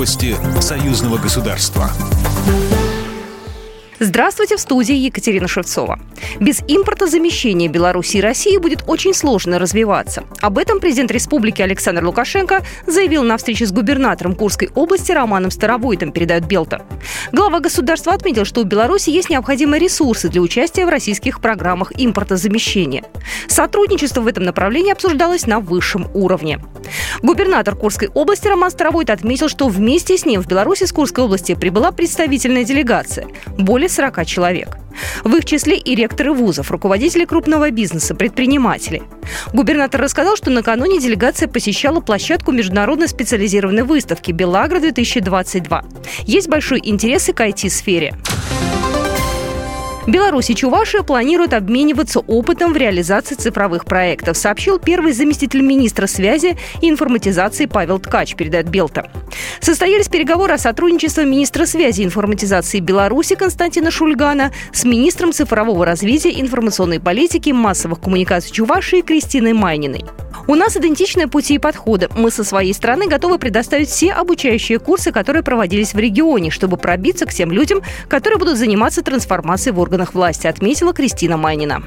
Новости союзного государства. Здравствуйте, в студии Екатерина Шевцова. Без импортозамещения Беларуси и России будет очень сложно развиваться. Об этом президент республики Александр Лукашенко заявил на встрече с губернатором Курской области Романом Старовойтом, передает Белта. Глава государства отметил, что у Беларуси есть необходимые ресурсы для участия в российских программах импортозамещения. Сотрудничество в этом направлении обсуждалось на высшем уровне. Губернатор Курской области Роман Старовойт отметил, что вместе с ним в Беларуси с Курской области прибыла представительная делегация. Более 40 человек. В их числе и ректоры вузов, руководители крупного бизнеса, предприниматели. Губернатор рассказал, что накануне делегация посещала площадку международной специализированной выставки «Белагра-2022». Есть большой интерес и к IT-сфере. Беларусь и Чувашия планируют обмениваться опытом в реализации цифровых проектов, сообщил первый заместитель министра связи и информатизации Павел Ткач, передает Белта. Состоялись переговоры о сотрудничестве министра связи и информатизации Беларуси Константина Шульгана с министром цифрового развития, информационной политики, массовых коммуникаций Чувашии Кристиной Майниной. У нас идентичные пути и подходы. Мы со своей стороны готовы предоставить все обучающие курсы, которые проводились в регионе, чтобы пробиться к тем людям, которые будут заниматься трансформацией в органах власти, отметила Кристина Майнина.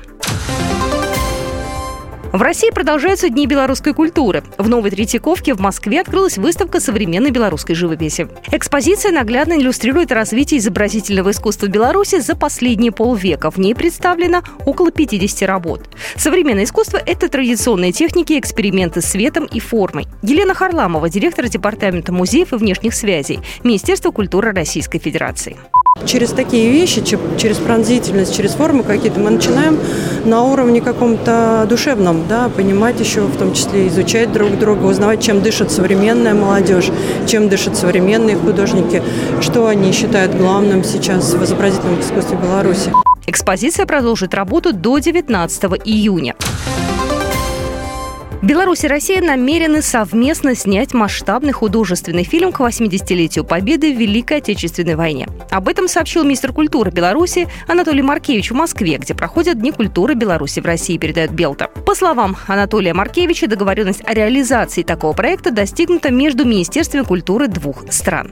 В России продолжаются Дни белорусской культуры. В Новой Третьяковке в Москве открылась выставка современной белорусской живописи. Экспозиция наглядно иллюстрирует развитие изобразительного искусства Беларуси за последние полвека. В ней представлено около 50 работ. Современное искусство – это традиционные техники, эксперименты с светом и формой. Елена Харламова, директор Департамента музеев и внешних связей, Министерства культуры Российской Федерации. Через такие вещи, через пронзительность, через формы какие-то мы начинаем на уровне каком-то душевном, да, понимать еще, в том числе изучать друг друга, узнавать, чем дышит современная молодежь, чем дышат современные художники, что они считают главным сейчас в изобразительном искусстве Беларуси. Экспозиция продолжит работу до 19 июня. Беларусь и Россия намерены совместно снять масштабный художественный фильм к 80-летию Победы в Великой Отечественной войне. Об этом сообщил министр культуры Беларуси Анатолий Маркевич в Москве, где проходят Дни культуры Беларуси в России, передает Белта. По словам Анатолия Маркевича, договоренность о реализации такого проекта достигнута между Министерствами культуры двух стран.